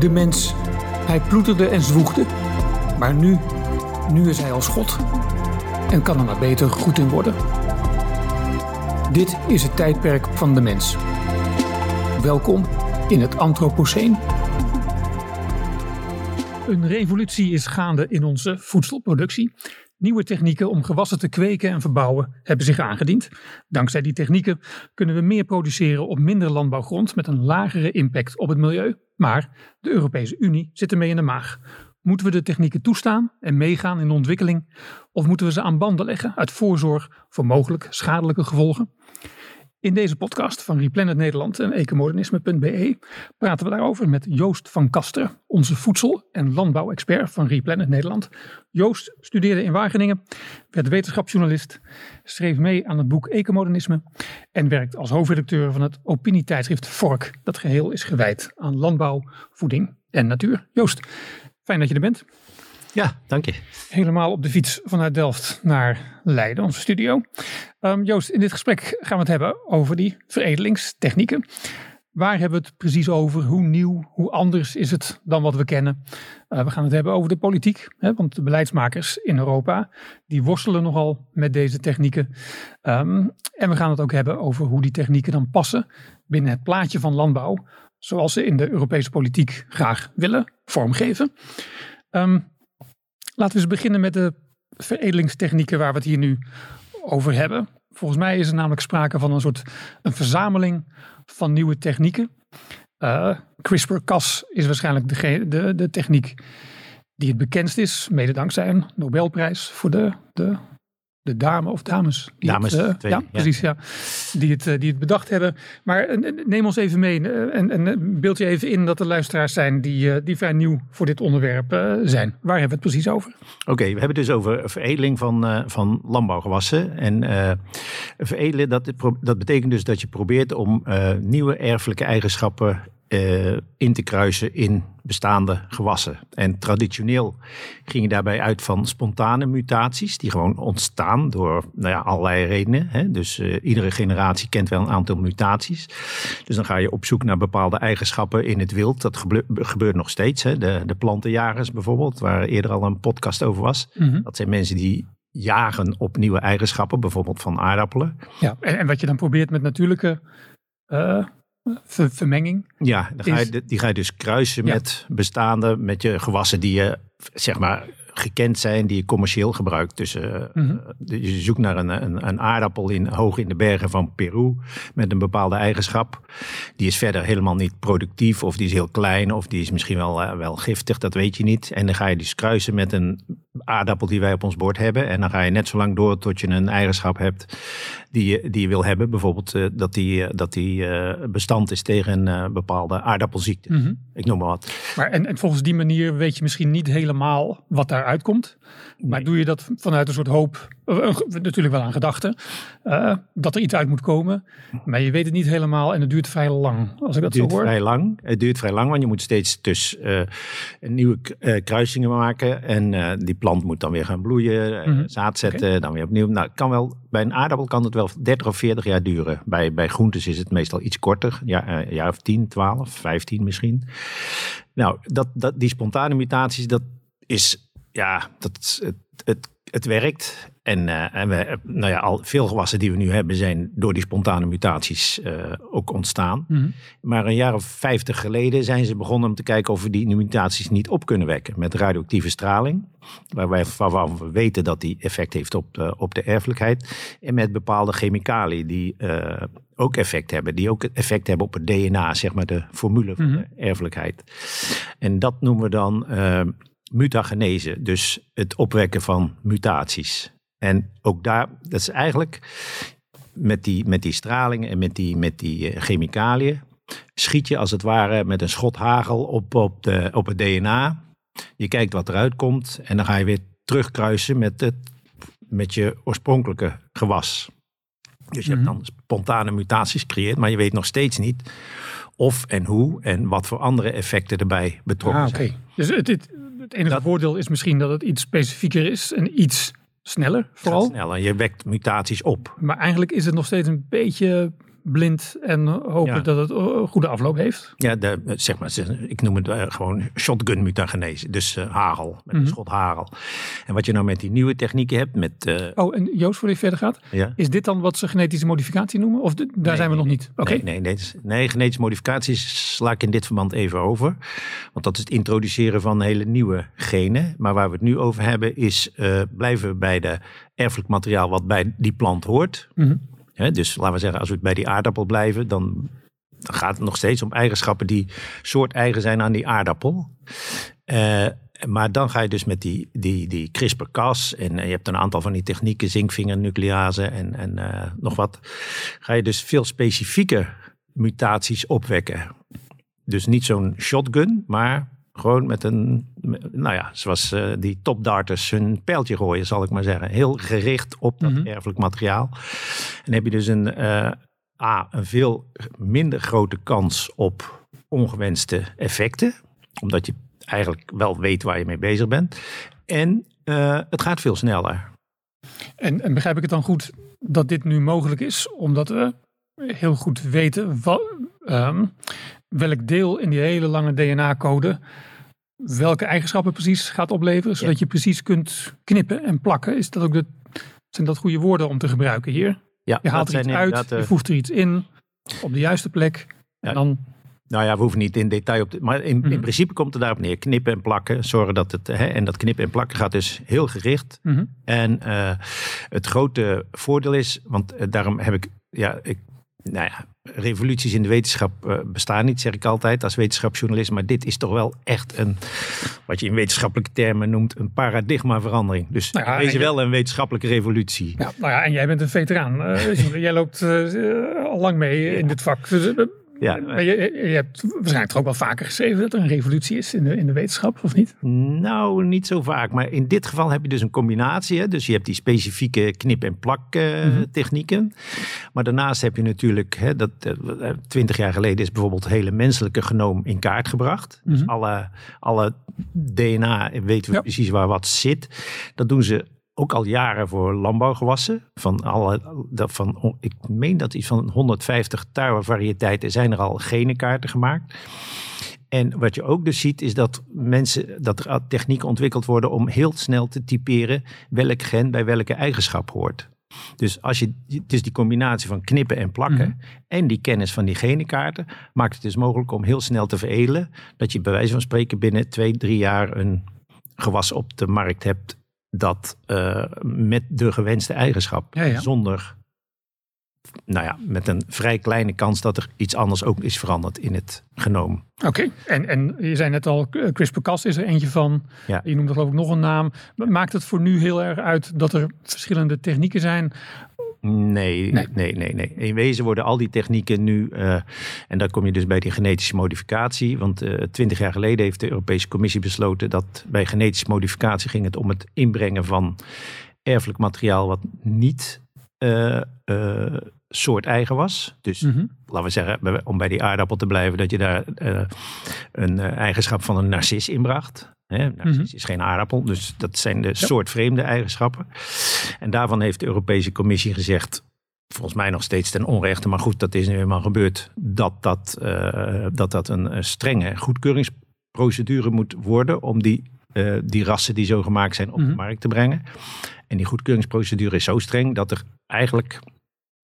De mens, hij ploeterde en zwoegde. Maar nu, nu is hij als God. En kan er maar beter goed in worden. Dit is het tijdperk van de mens. Welkom in het Anthropoceen. Een revolutie is gaande in onze voedselproductie. Nieuwe technieken om gewassen te kweken en verbouwen hebben zich aangediend. Dankzij die technieken kunnen we meer produceren op minder landbouwgrond met een lagere impact op het milieu. Maar de Europese Unie zit ermee in de maag. Moeten we de technieken toestaan en meegaan in de ontwikkeling? Of moeten we ze aan banden leggen uit voorzorg voor mogelijk schadelijke gevolgen? In deze podcast van Replanet Nederland en ecomodernisme.be praten we daarover met Joost van Kasteren, onze voedsel- en landbouwexpert van Replanet Nederland. Joost studeerde in Wageningen, werd wetenschapsjournalist, schreef mee aan het boek Ecomodernisme en werkt als hoofdredacteur van het opinietijdschrift Vork, dat geheel is gewijd aan landbouw, voeding en natuur. Joost, fijn dat je er bent. Ja, dank je. Helemaal op de fiets vanuit Delft naar Leiden, onze studio. Um, Joost, in dit gesprek gaan we het hebben over die veredelingstechnieken. Waar hebben we het precies over? Hoe nieuw, hoe anders is het dan wat we kennen? Uh, we gaan het hebben over de politiek, hè, want de beleidsmakers in Europa die worstelen nogal met deze technieken. Um, en we gaan het ook hebben over hoe die technieken dan passen binnen het plaatje van landbouw, zoals ze in de Europese politiek graag willen vormgeven. Um, Laten we eens beginnen met de veredelingstechnieken waar we het hier nu over hebben. Volgens mij is er namelijk sprake van een soort een verzameling van nieuwe technieken. Uh, CRISPR-Cas is waarschijnlijk de, de, de techniek die het bekendst is, mede dankzij een Nobelprijs voor de, de de dame of dames. Die dames, het, uh, twee, ja, precies, ja. Die het, uh, die het bedacht hebben. Maar uh, neem ons even mee en, en beeld je even in dat er luisteraars zijn die, die vrij nieuw voor dit onderwerp zijn. Waar hebben we het precies over? Oké, okay, we hebben het dus over veredeling van, van landbouwgewassen. En veredelen, dat, dat betekent dus dat je probeert om nieuwe erfelijke eigenschappen uh, in te kruisen in bestaande gewassen. En traditioneel ging je daarbij uit van spontane mutaties, die gewoon ontstaan door nou ja, allerlei redenen. Hè? Dus uh, iedere generatie kent wel een aantal mutaties. Dus dan ga je op zoek naar bepaalde eigenschappen in het wild. Dat gebeurt, gebeurt nog steeds. Hè? De, de plantenjagers bijvoorbeeld, waar eerder al een podcast over was. Mm -hmm. Dat zijn mensen die jagen op nieuwe eigenschappen, bijvoorbeeld van aardappelen. Ja, en, en wat je dan probeert met natuurlijke uh, ver, vermenging. Ja, dan ga je, die ga je dus kruisen ja. met bestaande, met je gewassen die je, zeg maar, gekend zijn, die je commercieel gebruikt. Dus uh, mm -hmm. uh, je zoekt naar een, een, een, aardappel in, hoog in de bergen van Peru met een bepaalde eigenschap. Die is verder helemaal niet productief of die is heel klein of die is misschien wel, uh, wel giftig, dat weet je niet. En dan ga je dus kruisen met een aardappel die wij op ons bord hebben. En dan ga je net zo lang door tot je een eigenschap hebt die je, die je wil hebben. Bijvoorbeeld uh, dat die, dat die bestand is tegen een bepaalde aardappelziekte. Mm -hmm. Ik noem maar wat. Maar en, en, volgens die manier weet je misschien niet helemaal wat daaruit komt. Maar nee. doe je dat vanuit een soort hoop, natuurlijk wel aan gedachten, dat er iets uit moet komen. Maar je weet het niet helemaal en het duurt vrij lang, als ik dat zo hoor. Het duurt vrij lang. Het duurt vrij lang, want je moet steeds dus nieuwe kruisingen maken. En die plant moet dan weer gaan bloeien, mm -hmm. zaad zetten, okay. dan weer opnieuw. Nou, kan wel, bij een aardappel kan het wel 30 of 40 jaar duren. Bij, bij groentes is het meestal iets korter, ja, een jaar of 10, 12, 15 misschien. Nou, dat, dat, die spontane mutaties, dat is, ja, dat, het, het, het werkt. En, uh, en we, nou ja, al veel gewassen die we nu hebben zijn door die spontane mutaties uh, ook ontstaan. Mm -hmm. Maar een jaar of vijftig geleden zijn ze begonnen om te kijken of we die mutaties niet op kunnen wekken met radioactieve straling. Waar wij, waarvan we weten dat die effect heeft op de, op de erfelijkheid. En met bepaalde chemicaliën die ook effect hebben. Die ook effect hebben op het DNA, zeg maar de formule van mm -hmm. de erfelijkheid. En dat noemen we dan mutagenese, dus het opwekken van mutaties. En ook daar, dat is eigenlijk met die, met die straling en met die, met die uh, chemicaliën, schiet je als het ware met een schot hagel op, op, de, op het DNA. Je kijkt wat eruit komt en dan ga je weer terugkruisen met, het, met je oorspronkelijke gewas. Dus je mm -hmm. hebt dan spontane mutaties gecreëerd, maar je weet nog steeds niet of en hoe en wat voor andere effecten erbij betrokken ah, okay. zijn. Dus het, het, het enige dat, voordeel is misschien dat het iets specifieker is en iets sneller vooral. Sneller, je wekt mutaties op. Maar eigenlijk is het nog steeds een beetje blind en hopen dat het een goede afloop heeft. Ja, de, zeg maar, ik noem het gewoon shotgun mutagenese. Dus uh, hagel, met een mhm. schot hagel. En wat je nou met die nieuwe technieken hebt, met... Uh, oh, en Joost, voor je verder gaat, ja? is dit dan wat ze genetische modificatie noemen? Of daar zijn we nog niet? Oké. Nee, nee, nee, nee, genetische modificaties sla ik in dit verband even over. Want dat is het introduceren van hele nieuwe genen. Maar waar we het nu over hebben is, uh, blijven bij de erfelijk materiaal wat bij die plant hoort. Mm dus laten we zeggen, als we bij die aardappel blijven, dan, gaat het nog steeds om eigenschappen die soort eigen zijn aan die aardappel. Uh, maar dan ga je dus met die, die, die CRISPR-Cas en je hebt een aantal van die technieken, zinkvingernuclease en, en uh, nog wat. Ga je dus veel specifieke mutaties opwekken. Dus niet zo'n shotgun, maar gewoon met een, nou ja, zoals uh, die topdarters hun pijltje gooien, zal ik maar zeggen. Heel gericht op dat mm erfelijk materiaal. En heb je dus een, uh, A, een veel minder grote kans op ongewenste effecten. Omdat je eigenlijk wel weet waar je mee bezig bent. En uh, het gaat veel sneller. En, en begrijp ik het dan goed dat dit nu mogelijk is, omdat we heel goed weten wat, um, welk deel in die hele lange DNA-code welke eigenschappen precies gaat opleveren, zodat je precies kunt knippen en plakken. Is dat ook de, zijn dat goede woorden om te gebruiken hier? Ja, je haalt er iets uit, je voegt er iets in op de juiste plek en dan nou ja, we hoeven niet in detail op. maar in, in mhm. principe komt het daarop neer. Knippen en plakken. Zorgen dat het. Hè, en dat knippen en plakken gaat dus heel gericht. Mhm. En uh, het grote voordeel is. Want uh, daarom heb ik. Ja, ik nou ja, revoluties in de wetenschap uh, bestaan niet, zeg ik altijd als wetenschapsjournalist. Maar dit is toch wel echt een, wat je in wetenschappelijke termen noemt, een paradigmaverandering. Dus nou ja, deze wel een wetenschappelijke revolutie. Ja, nou ja, en jij bent een veteraan. Uh, jij loopt uh, al lang mee in dit vak. Dus, ja. Maar je, je, hebt waarschijnlijk toch ook wel vaker geschreven dat er een revolutie is in de, in de wetenschap, of niet? Nou, niet zo vaak. Maar in dit geval heb je dus een combinatie. Hè? Dus je hebt die specifieke knip- en plak uh, technieken. Maar daarnaast heb je natuurlijk, hè, dat uh, twintig jaar geleden is bijvoorbeeld het hele menselijke genoom in kaart gebracht. Dus mhm. alle, alle DNA weten we precies waar wat zit. Dat doen ze ook al jaren voor landbouwgewassen. Van alle, van, ik meen dat iets van 150 tarwevariëteiten zijn er al genenkaarten gemaakt. En wat je ook dus ziet is dat mensen, dat er technieken ontwikkeld worden om heel snel te typeren welk gen bij welke eigenschap hoort. Dus als je, het is die combinatie van knippen en plakken mhm. en die kennis van die genenkaarten maakt het dus mogelijk om heel snel te veredelen. Dat je bij wijze van spreken binnen twee, drie jaar een gewas op de markt hebt dat uh, met de gewenste eigenschap. Zonder, nou ja, met een vrij kleine kans dat er iets anders ook is veranderd in het genoom. Oké, en, en je zei net al, CRISPR-Cas is er eentje van. Ja. Je noemde geloof ik nog een naam. Maakt het voor nu heel erg uit dat er verschillende technieken zijn? Nee, nee, nee, nee, In wezen worden al die technieken nu, uh, en dan kom je dus bij die genetische modificatie. Want uh, twintig jaar geleden heeft de Europese Commissie besloten dat bij genetische modificatie ging het om het inbrengen van erfelijk materiaal wat niet uh, soort eigen was. Dus mhm. laten we zeggen, om bij die aardappel te blijven, dat je daar een eigenschap van een narcis inbracht. Hè, narcis mhm. is geen aardappel, dus dat zijn de ja. soort vreemde eigenschappen. En daarvan heeft de Europese Commissie gezegd, volgens mij nog steeds ten onrechte, maar goed, dat is nu eenmaal gebeurd, dat dat, uh, dat, dat een strenge goedkeuringsprocedure moet worden om die, uh, die rassen die zo gemaakt zijn op de mhm. markt te brengen. En die goedkeuringsprocedure is zo streng dat er eigenlijk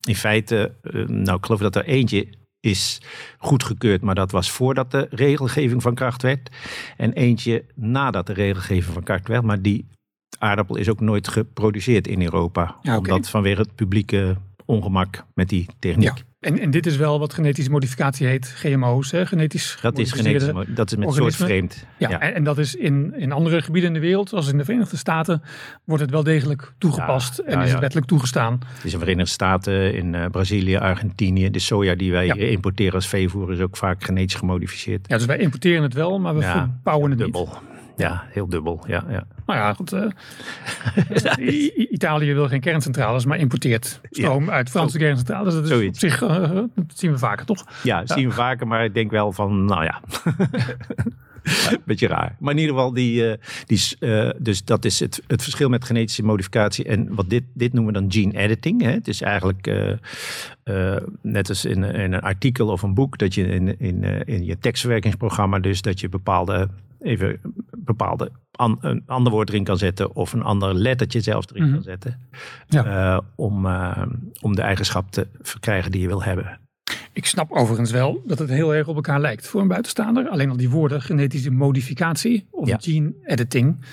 in feite, uh, nou ik geloof dat er eentje is goedgekeurd, maar dat was voordat de regelgeving van kracht werd. En eentje nadat de regelgeving van kracht werd, maar die aardappel is ook nooit geproduceerd in Europa. Ja, Omdat vanwege het publieke ongemak met die techniek. En, en dit is wel wat genetische modificatie heet, GMO's, hè? genetisch Dat is genetisch, dat is met soort vreemd. Ja, ja. En, en, dat is in, in andere gebieden in de wereld, zoals in de Verenigde Staten, wordt het wel degelijk toegepast en is het wettelijk toegestaan. Het is in de Verenigde Staten, in uh, Brazilië, Argentinië. De soja die wij importeren als veevoer is ook vaak genetisch gemodificeerd. Ja, dus wij importeren het wel, maar we verbouwen het dubbel. niet. Ja, heel dubbel. Ja, ja. Nou ja, goed. Uh, Italië wil geen kerncentrales, maar importeert stroom uit Franse kerncentrales. Dat is Zoiets. op zich, uh, dat zien we vaker, toch? Ja, dat zien we vaker, maar ik denk wel van, nou ja. Beetje raar. Maar in ieder geval, die, uh, die, uh, dus dat is het, het verschil met genetische modificatie. En wat dit, dit noemen we dan gene editing. Hè? Het is eigenlijk uh, net als in, in, een artikel of een boek, dat je in, in, in je tekstverwerkingsprogramma, dus dat je bepaalde even bepaalde an, een ander woord erin kan zetten of een ander lettertje zelfs erin mm kan zetten. Ja. om, om de eigenschap te verkrijgen die je wil hebben. Ik snap overigens wel dat het heel erg op elkaar lijkt voor een buitenstaander. Alleen al die woorden genetische modificatie of gene editing.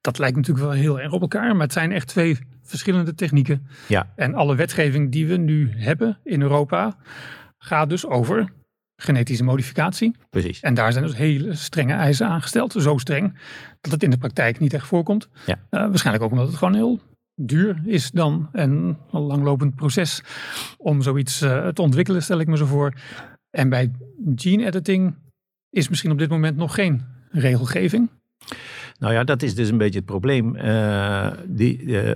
Dat lijkt natuurlijk wel heel erg op elkaar. Maar het zijn echt twee verschillende technieken. Ja. En alle wetgeving die we nu hebben in Europa gaat dus over genetische modificatie. Precies. En daar zijn dus hele strenge eisen aangesteld. Zo streng dat het in de praktijk niet echt voorkomt. Ja. Uh, waarschijnlijk ook omdat het gewoon heel duur is dan en een langlopend proces om zoiets uh, te ontwikkelen, stel ik me zo voor. En bij gene editing is misschien op dit moment nog geen regelgeving. Nou ja, dat is dus een beetje het probleem. Uh, die, uh,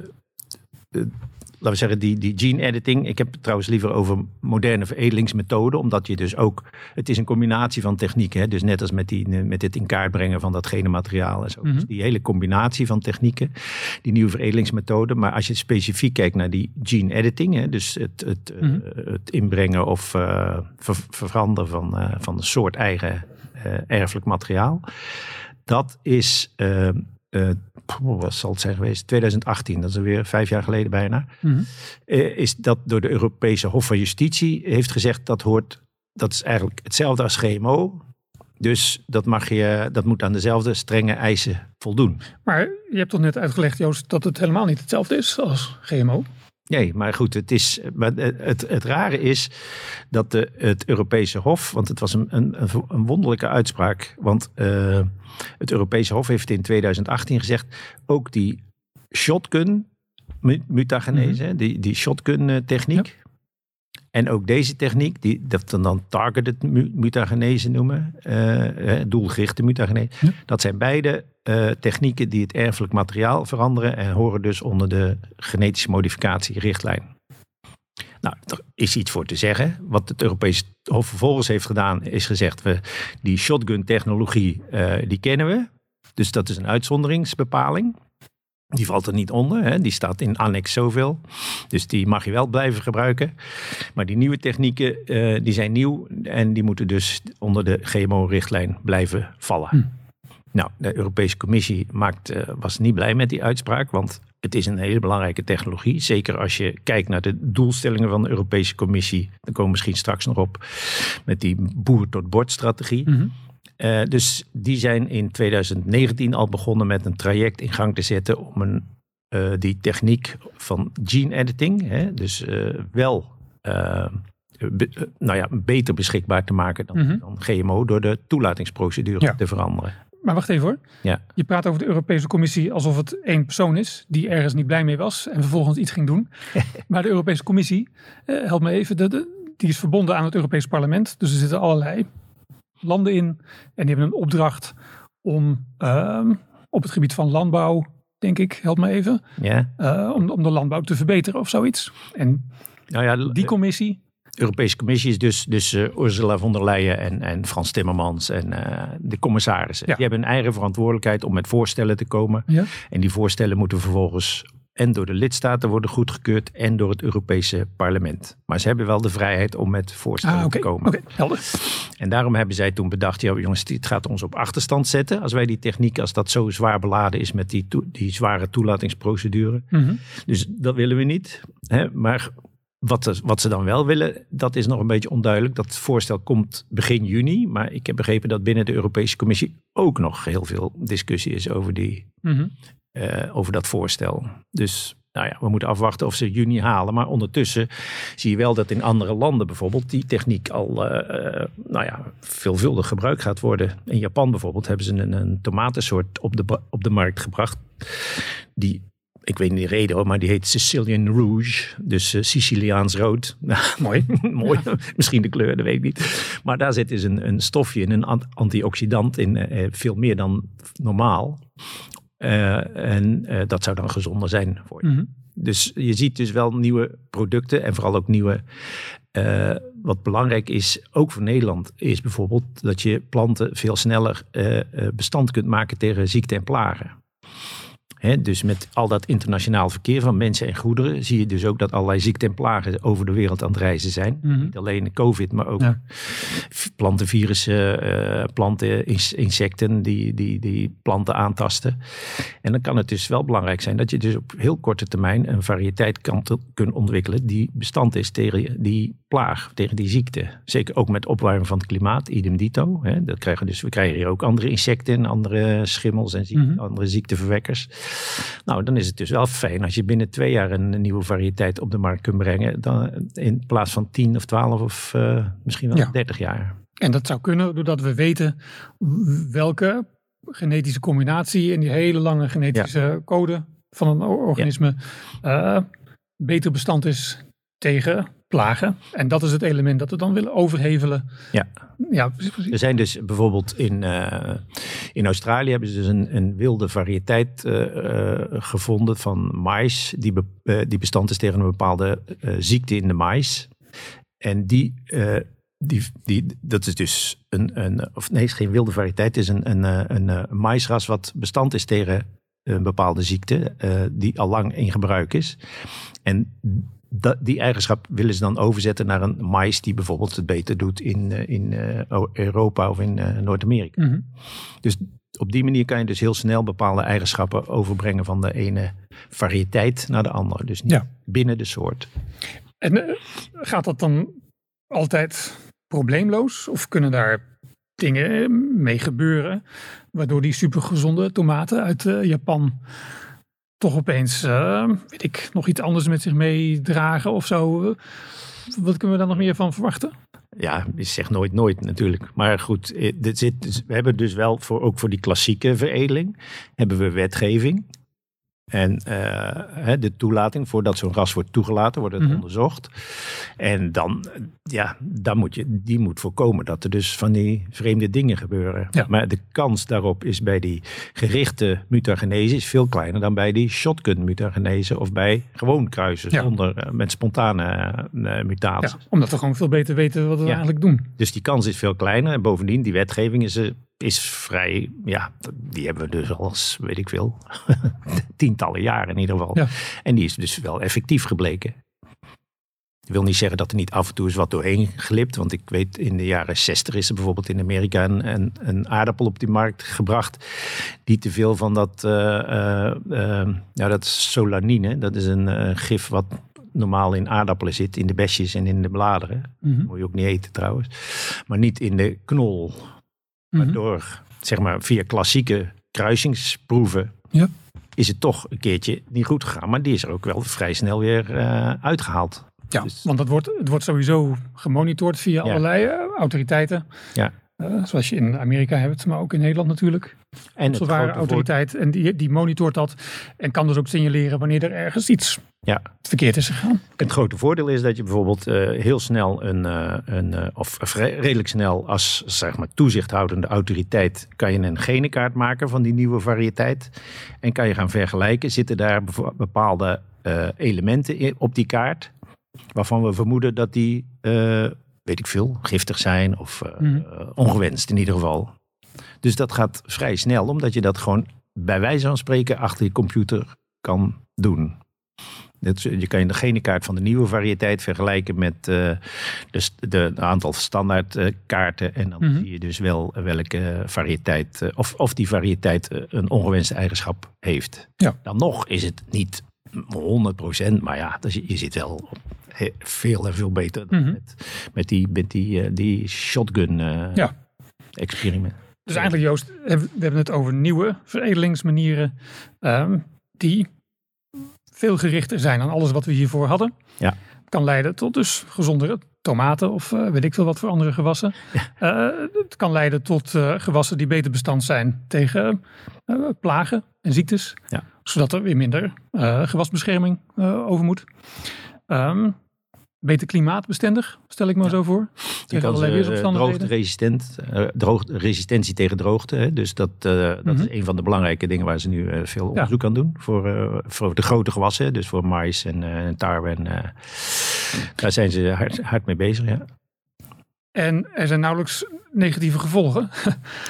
laten we zeggen, die, die gene editing. Ik heb het trouwens liever over moderne veredelingsmethoden, omdat je dus ook, het is een combinatie van technieken. Dus net als met, die, met het in kaart brengen van dat gene materiaal en zo. Mm Dus die hele combinatie van technieken, die nieuwe veredelingsmethoden. Maar als je specifiek kijkt naar die gene editing, hè, dus het, het, mm -hmm. uh, het inbrengen of uh, ver, veranderen van, uh, van een soort eigen erfelijk materiaal. Dat is uh, wat zal het zijn geweest? 2018, dat is alweer vijf jaar geleden bijna. Mm -hmm. uh, is dat door de Europese Hof van Justitie heeft gezegd dat hoort, dat is eigenlijk hetzelfde als GMO. Dus dat, mag je, dat moet aan dezelfde strenge eisen voldoen. Maar je hebt toch net uitgelegd, Joost, dat het helemaal niet hetzelfde is als GMO? Nee, maar goed, het, is, maar het, het rare is dat de, het Europese Hof, want het was een, een, een wonderlijke uitspraak, want uh, het Europese Hof heeft in 2018 gezegd, ook die shotgun mutagenese, mm -hmm. die, die shotgun techniek, ja. En ook deze techniek, die dat we dan targeted mutagenese noemen, uh, doelgerichte mutagenese, ja. dat zijn beide uh, technieken die het erfelijk materiaal veranderen en horen dus onder de genetische modificatierichtlijn. Nou, er is iets voor te zeggen. Wat het Europese Hof vervolgens heeft gedaan, is gezegd: we, die shotgun technologie, uh, die kennen we. Dus dat is een uitzonderingsbepaling. Die valt er niet onder, hè? die staat in annex zoveel. Dus die mag je wel blijven gebruiken. Maar die nieuwe technieken, uh, die zijn nieuw en die moeten dus onder de GMO-richtlijn blijven vallen. Hm. Nou, de Europese Commissie maakt, uh, was niet blij met die uitspraak, want het is een hele belangrijke technologie. Zeker als je kijkt naar de doelstellingen van de Europese Commissie. Daar komen we misschien straks nog op met die boer-tot-bord-strategie. Mm -hmm. Uh, dus die zijn in 2019 al begonnen met een traject in gang te zetten om een, uh, die techniek van gene editing, hè, dus wel nou ja, beter beschikbaar te maken dan, mm -hmm. dan GMO door de toelatingsprocedure ja. te veranderen. Maar wacht even hoor. Ja. Je praat over de Europese Commissie alsof het één persoon is die ergens niet blij mee was en vervolgens iets ging doen. maar de Europese Commissie, help me even, de, de, die is verbonden aan het Europees Parlement. Dus er zitten allerlei landen in. En die hebben een opdracht om uh, op het gebied van landbouw, denk ik, help me even. Ja. Uh, om, om de landbouw te verbeteren of zoiets. En nou ja, die commissie. Europese Commissie is dus, dus uh, Ursula von der Leyen en, en Frans Timmermans en uh, de commissarissen. Ja. Die hebben een eigen verantwoordelijkheid om met voorstellen te komen. Ja. En die voorstellen moeten vervolgens en door de lidstaten worden goedgekeurd en door het Europese parlement. Maar ze hebben wel de vrijheid om met voorstellen ah, okay. te komen. Oké, okay, helder. En daarom hebben zij toen bedacht, ja jongens, het gaat ons op achterstand zetten. Als wij die techniek, als dat zo zwaar beladen is met die, die zware toelatingsprocedure. Mm -hmm. Dus dat willen we niet. Hè? Maar wat, wat, ze dan wel willen, dat is nog een beetje onduidelijk. Dat voorstel komt begin juni. Maar ik heb begrepen dat binnen de Europese Commissie ook nog heel veel discussie is over die... Mm -hmm. Uh, over dat voorstel. Dus nou ja, we moeten afwachten of ze juni halen. Maar ondertussen zie je wel dat in andere landen bijvoorbeeld die techniek al uh, uh, nou ja, veelvuldig gebruikt gaat worden. In Japan bijvoorbeeld hebben ze een, een tomatensoort op de, op de markt gebracht. Die, ik weet niet de reden hoor, maar die heet Sicilian Rouge. Dus uh, Siciliaans rood. mooi. mooi. Misschien de kleur, dat weet ik niet. Maar daar zit dus een, een stofje in, een antioxidant in. veel meer dan normaal. Uh, en dat zou dan gezonder zijn voor je. Mm -hmm. Dus je ziet dus wel nieuwe producten en vooral ook nieuwe. Wat belangrijk is, ook voor Nederland, is bijvoorbeeld dat je planten veel sneller bestand kunt maken tegen ziekte en plagen dus met al dat internationaal verkeer van mensen en goederen zie je dus ook dat allerlei ziekten en plagen over de wereld aan het reizen zijn. Mhm. Niet alleen de COVID, maar ook plantenvirussen, uh, planten, insecten die, die, die planten aantasten. En dan kan het dus wel belangrijk zijn dat je dus op heel korte termijn een variëteit kan kunnen ontwikkelen die bestand is tegen die plaag, tegen die ziekte. Zeker ook met opwarming van het klimaat, idem dito. Dat krijgen dus, we krijgen hier ook andere insecten, andere schimmels en ziekte, mhm. andere ziekteverwekkers. Nou, dan is het dus wel fijn als je binnen twee jaar een, nieuwe variëteit op de markt kunt brengen. Dan in plaats van 10 of 12 of uh, misschien wel ja. 30 jaar. En dat zou kunnen doordat we weten welke genetische combinatie in die hele lange genetische code van een organisme uh, beter bestand is tegen plagen. En dat is het element dat we dan willen overhevelen. Ja. ja Er zijn dus bijvoorbeeld in, uh, in Australië hebben ze dus een, een wilde variëteit uh, gevonden van mais. Die, be, die bestand is tegen een bepaalde ziekte in de mais. En die, die, die, dat is dus een, een of nee, is geen wilde variëteit. Het is een, een, een, een maisras wat bestand is tegen een bepaalde ziekte. die al lang in gebruik is. En die eigenschap willen ze dan overzetten naar een mais die bijvoorbeeld het beter doet in, eh, in uh, Europa of in uh, Noord-Amerika. Mhm. Dus op die manier kan je dus heel snel bepaalde eigenschappen overbrengen van de ene variëteit naar de andere. Dus niet binnen de soort. En gaat dat dan altijd probleemloos? Of kunnen daar dingen mee gebeuren waardoor die supergezonde tomaten uit Japan toch opeens, uh, weet ik, nog iets anders met zich meedragen of zo. Wat kunnen we daar nog meer van verwachten? Ja, je zegt nooit nooit natuurlijk. Maar goed, eh, dit zit, dus, we hebben dus wel voor, ook voor die klassieke veredeling, hebben we wetgeving. En uh, de toelating, voordat zo'n ras wordt toegelaten, wordt het mhm. onderzocht. En dan, ja, dan moet je, die moet voorkomen dat er dus van die vreemde dingen gebeuren. Maar de kans daarop is bij die gerichte mutagenese is veel kleiner dan bij die shotgun mutagenese of bij gewoon kruisen zonder, eh, met spontane uh, mutaties. Ja, omdat we gewoon veel beter weten wat we eigenlijk doen. Dus die kans is veel kleiner. En bovendien, die wetgeving is is vrij, ja, die hebben we dus al, weet ik veel, tientallen jaren in ieder geval. En die is dus wel effectief gebleken. Ik wil niet zeggen dat er niet af en toe is wat doorheen glipt. Want ik weet in de jaren 60 is er bijvoorbeeld in Amerika een, een, aardappel op die markt gebracht. Die te veel van dat, uh, uh, ja, dat solanine, dat is een gif wat normaal in aardappelen zit. In de besjes en in de bladeren. Mm Moet je ook niet eten trouwens. Maar niet in de knol. Maar mhm. door, zeg maar, via klassieke kruisingsproeven ja. is het toch een keertje niet goed gegaan. Maar die is er ook wel vrij snel weer uh, uitgehaald. Ja, dus- want het wordt, het wordt sowieso gemonitord via allerlei uh, autoriteiten. Ja. Uh, zoals je in Amerika hebt, maar ook in Nederland natuurlijk. En zware autoriteit. En die, die monitort dat. En kan dus ook signaleren wanneer er ergens iets ja. verkeerd is gegaan. Het grote voordeel is dat je bijvoorbeeld uh, heel snel een, uh, een uh, of redelijk snel als zeg maar, toezichthoudende autoriteit kan je een genenkaart maken van die nieuwe variëteit. En kan je gaan vergelijken. Zitten daar bepaalde elementen in, op die kaart waarvan we vermoeden dat die weet ik veel, giftig zijn of mm. ongewenst in ieder geval. Dus dat gaat vrij snel, omdat je dat gewoon bij wijze van spreken achter je computer kan doen. je kan de genekaart van de nieuwe variëteit vergelijken met uh, de, de, aantal standaardkaarten. en dan mhm. zie je dus wel welke variëteit, uh, of, of die variëteit een ongewenste eigenschap heeft. Ja. Dan nog is het niet 100%, maar ja, dus je, zit wel op veel en veel beter mm met, met, die, met die, uh, die shotgun ja. experiment. Dus eigenlijk Joost, we hebben het over nieuwe veredelingsmanieren um, die veel gerichter zijn aan alles wat we hiervoor hadden. Ja. Kan leiden tot dus gezondere tomaten of uh, weet ik veel wat voor andere gewassen. Ja. Uh, het kan leiden tot uh, gewassen die beter bestand zijn tegen plagen en ziektes. Ja. Zodat er weer minder gewasbescherming over moet. Um, beter klimaatbestendig, stel ik me zo voor. Je kan droogte-resistent, uh, droogte, resistentie tegen droogte. Hè? Dus dat, uh, dat mm -hmm. is een van de belangrijke dingen waar ze nu uh, veel onderzoek ja. aan doen. Voor, voor de grote gewassen, dus voor mais en tarwe. En, daar zijn ze hard, hard mee bezig, ja. En er zijn nauwelijks negatieve gevolgen.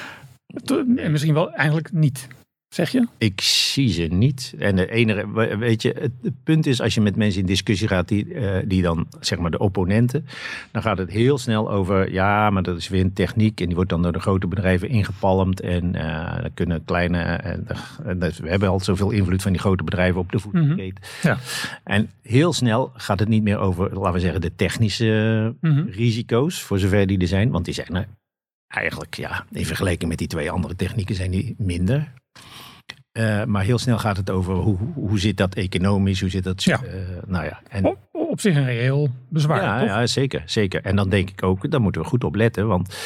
en misschien wel eigenlijk niet. Zeg je? Ik zie ze niet. En de enige, weet je, het, punt is als je met mensen in discussie gaat, die, uh, die dan, zeg maar de opponenten, dan gaat het heel snel over, ja, maar dat is weer een techniek en die wordt dan door de grote bedrijven ingepalmd en uh, dan kunnen kleine, uh, we hebben al zoveel invloed van die grote bedrijven op de voedselketen. Mhm. Ja. En heel snel gaat het niet meer over, laten we zeggen, de technische Mhm. risico's, voor zover die er zijn, want die zijn er eigenlijk, ja, in vergelijking met die twee andere technieken zijn die minder. Uh, maar heel snel gaat het over hoe, hoe zit dat economisch, hoe zit dat. Ja. Uh, nou ja, en, op, op zich een reëel bezwaar. ja, ja, zeker, zeker. En dan denk ik ook, daar moeten we goed op letten. Want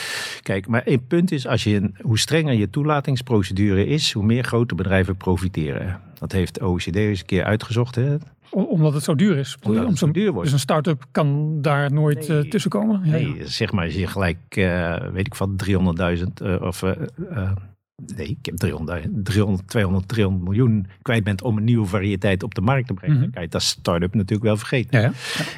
kijk, maar één punt is, als je een, hoe strenger je toelatingsprocedure is, hoe meer grote bedrijven profiteren. Dat heeft de OECD eens een keer uitgezocht. Hè? Om- Omdat het zo duur is. Omdat het zo duur wordt. Dus een start-up kan daar nooit Nee. eh, tussenkomen. Ja, Nee, ja. zeg maar, als je gelijk, eh, weet ik van 300.000 eh, of. Nee, ik heb 300, 300, 200, 300 miljoen kwijt bent om een nieuwe variëteit op de markt te brengen. Dan kan je als start-up natuurlijk wel vergeten. Ja, ja.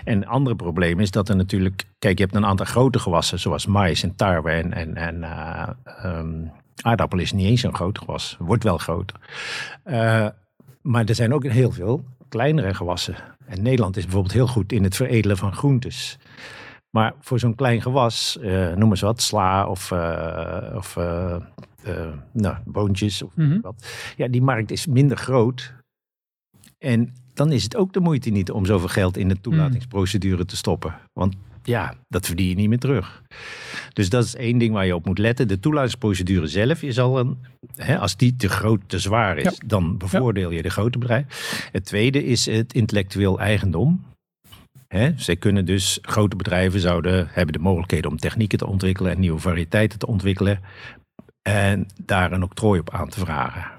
En een ander probleem is dat er natuurlijk. Kijk, je hebt een aantal grote gewassen, zoals mais en tarwe en, en, en eh, ehm, aardappel is niet eens zo'n groot gewas. Wordt wel groter. Eh, maar er zijn ook heel veel kleinere gewassen. En Nederland is bijvoorbeeld heel goed in het veredelen van groentes. Maar voor zo'n klein gewas, eh, noem eens wat, sla of, of eh, nou, boontjes of Mhm. wat. Ja, die markt is minder groot. En dan is het ook de moeite niet om zoveel geld in de toelatingsprocedure te stoppen. Want ja, dat verdien je niet meer terug. Dus dat is één ding waar je op moet letten. De toelatingsprocedure zelf is al een. Hè, als die te groot, te zwaar is, Ja. dan bevoordeel je de grote bedrijven. Het tweede is het intellectueel eigendom. Hè, zij kunnen dus, grote bedrijven zouden, hebben de mogelijkheden om technieken te ontwikkelen en nieuwe variëteiten te ontwikkelen. En daar een octrooi op aan te vragen.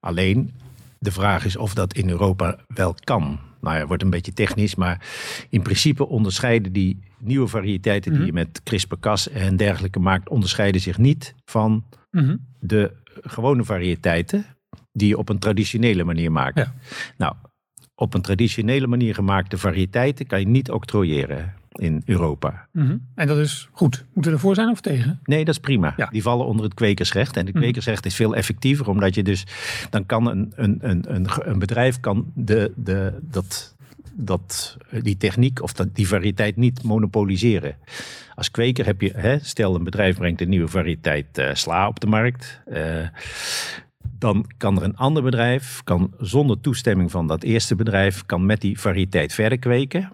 Alleen, de vraag is of dat in Europa wel kan. Nou ja, wordt een beetje technisch, maar in principe onderscheiden die nieuwe variëteiten die Mhm. je met CRISPR-Cas en dergelijke maakt, onderscheiden zich niet van Mhm. de gewone variëteiten die je op een traditionele manier maakt. Ja. Nou, op een traditionele manier gemaakte variëteiten kan je niet octrooieren in Europa. Mhm. En dat is goed. Moeten we ervoor zijn of tegen? Nee, dat is prima. Ja. Die vallen onder het kwekersrecht. En het Mhm. kwekersrecht is veel effectiever, omdat je dus dan kan een, een, een, een bedrijf kan de, de, dat, dat, die techniek of dat, die variëteit niet monopoliseren. Als kweker heb je, hè, stel een bedrijf brengt een nieuwe variëteit eh, sla op de markt. eh, dan kan er een ander bedrijf, kan zonder toestemming van dat eerste bedrijf, kan met die variëteit verder kweken.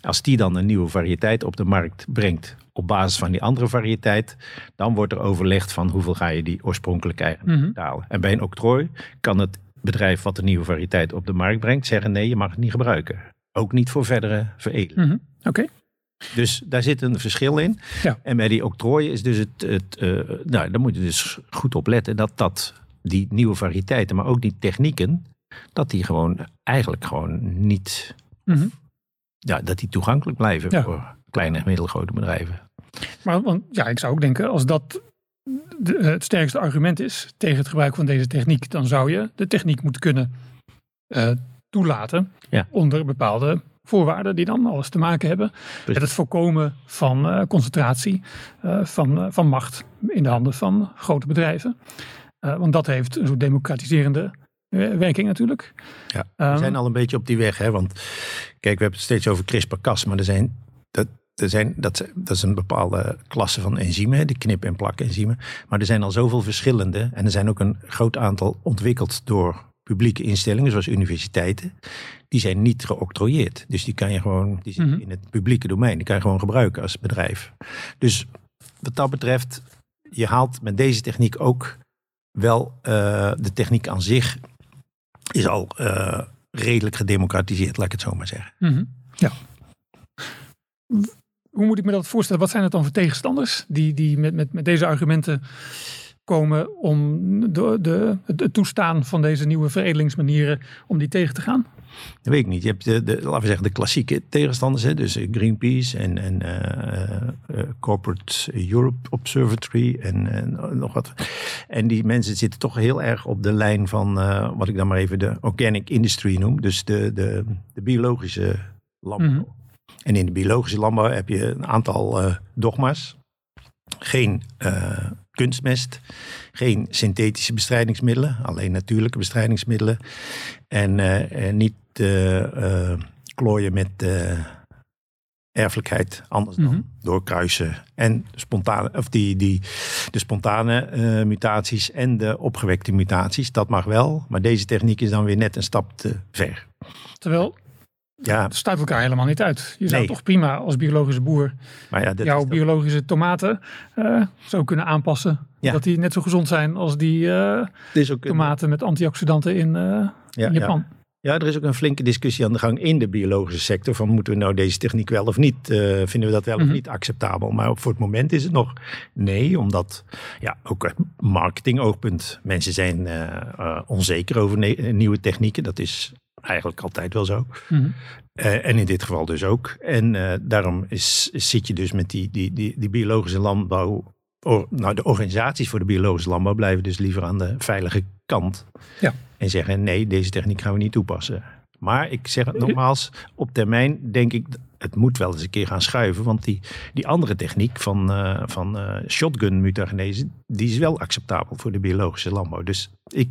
Als die dan een nieuwe variëteit op de markt brengt op basis van die andere variëteit, dan wordt er overlegd van hoeveel ga je die oorspronkelijke eigenaar Mhm. betalen. En bij een octrooi kan het bedrijf wat de nieuwe variëteit op de markt brengt zeggen nee, je mag het niet gebruiken. Ook niet voor verdere veredeling. Mhm. Oké. Dus daar zit een verschil in. Ja. En bij die octrooien is dus het, het eh, nou, daar moet je dus goed op letten dat dat die nieuwe variëteiten, maar ook die technieken, dat die gewoon eigenlijk gewoon niet, Mhm. Ja, dat die toegankelijk blijven Ja. voor kleine en middelgrote bedrijven. Maar want, ja, ik zou ook denken, als dat de- het sterkste argument is tegen het gebruik van deze techniek, dan zou je de techniek moeten kunnen eh, toelaten Ja. onder bepaalde voorwaarden die dan alles te maken hebben met het voorkomen van eh, concentratie eh, van, eh, van macht in de handen van grote bedrijven. Eh, want dat heeft een soort democratiserende eh, werking natuurlijk. Ja, Ehm, we zijn al een beetje op die weg. Hè? Want kijk, we hebben het steeds over CRISPR-Cas, maar er zijn, dat, er zijn, dat, dat is een bepaalde klasse van enzymen, de knip- en plak-enzymen. Maar er zijn al zoveel verschillende en er zijn ook een groot aantal ontwikkeld door publieke instellingen, zoals universiteiten. Die zijn niet geoctrooieerd. Dus die kan je gewoon, die zitten Mhm. in het publieke domein. Die kan je gewoon gebruiken als bedrijf. Dus wat dat betreft, je haalt met deze techniek ook wel eh, de techniek aan zich is al eh, redelijk gedemocratiseerd, laat ik het zo maar zeggen. Mhm. Ja. Hoe moet ik me dat voorstellen? Wat zijn het dan voor tegenstanders die, die met, met, met deze argumenten komen om de, de, het toestaan van deze nieuwe veredelingsmanieren, om die tegen te gaan? Dat weet ik niet. Je hebt de, de, laten we zeggen, de klassieke tegenstanders, hè? dus Greenpeace en, en uh, Corporate Europe Observatory en, en, nog wat. En die mensen zitten toch heel erg op de lijn van wat ik dan maar even de organic industry noem, dus de, de, de biologische landbouw. Mhm. En in de biologische landbouw heb je een aantal dogma's. Geen kunstmest, geen synthetische bestrijdingsmiddelen, alleen natuurlijke bestrijdingsmiddelen. En, uh, niet uh, klooien met erfelijkheid, anders dan mm door kruisen en spontane, of die, die, de spontane mutaties en de opgewekte mutaties. Dat mag wel, maar deze techniek is dan weer net een stap te ver. Terwijl ja. Het sluit elkaar helemaal niet uit. Je zou toch prima als biologische boer maar ja, jouw biologische tomaten uh, zo kunnen aanpassen. Dat die net zo gezond zijn als die uh, tomaten met antioxidanten in, uh, in Japan. Ja. er is ook een flinke discussie aan de gang in de biologische sector. Van moeten we nou deze techniek wel of niet? vinden we dat wel of mhm. niet acceptabel? Maar voor het moment is het nog nee. Omdat ja, ook marketingoogpunt. Mensen zijn onzeker over nieuwe technieken. Dat is eigenlijk altijd wel zo. Mhm. Eh, en in dit geval dus ook. En uh, daarom is, zit je dus met die, die, die, die biologische landbouw. nou, de organisaties voor de biologische landbouw blijven dus liever aan de veilige kant. Ja. En zeggen: nee, deze techniek gaan we niet toepassen. Maar ik zeg het nogmaals, op termijn denk ik, het moet wel eens een keer gaan schuiven. Want die, die andere techniek van, uh, van shotgun mutagenese, die is wel acceptabel voor de biologische landbouw. Dus ik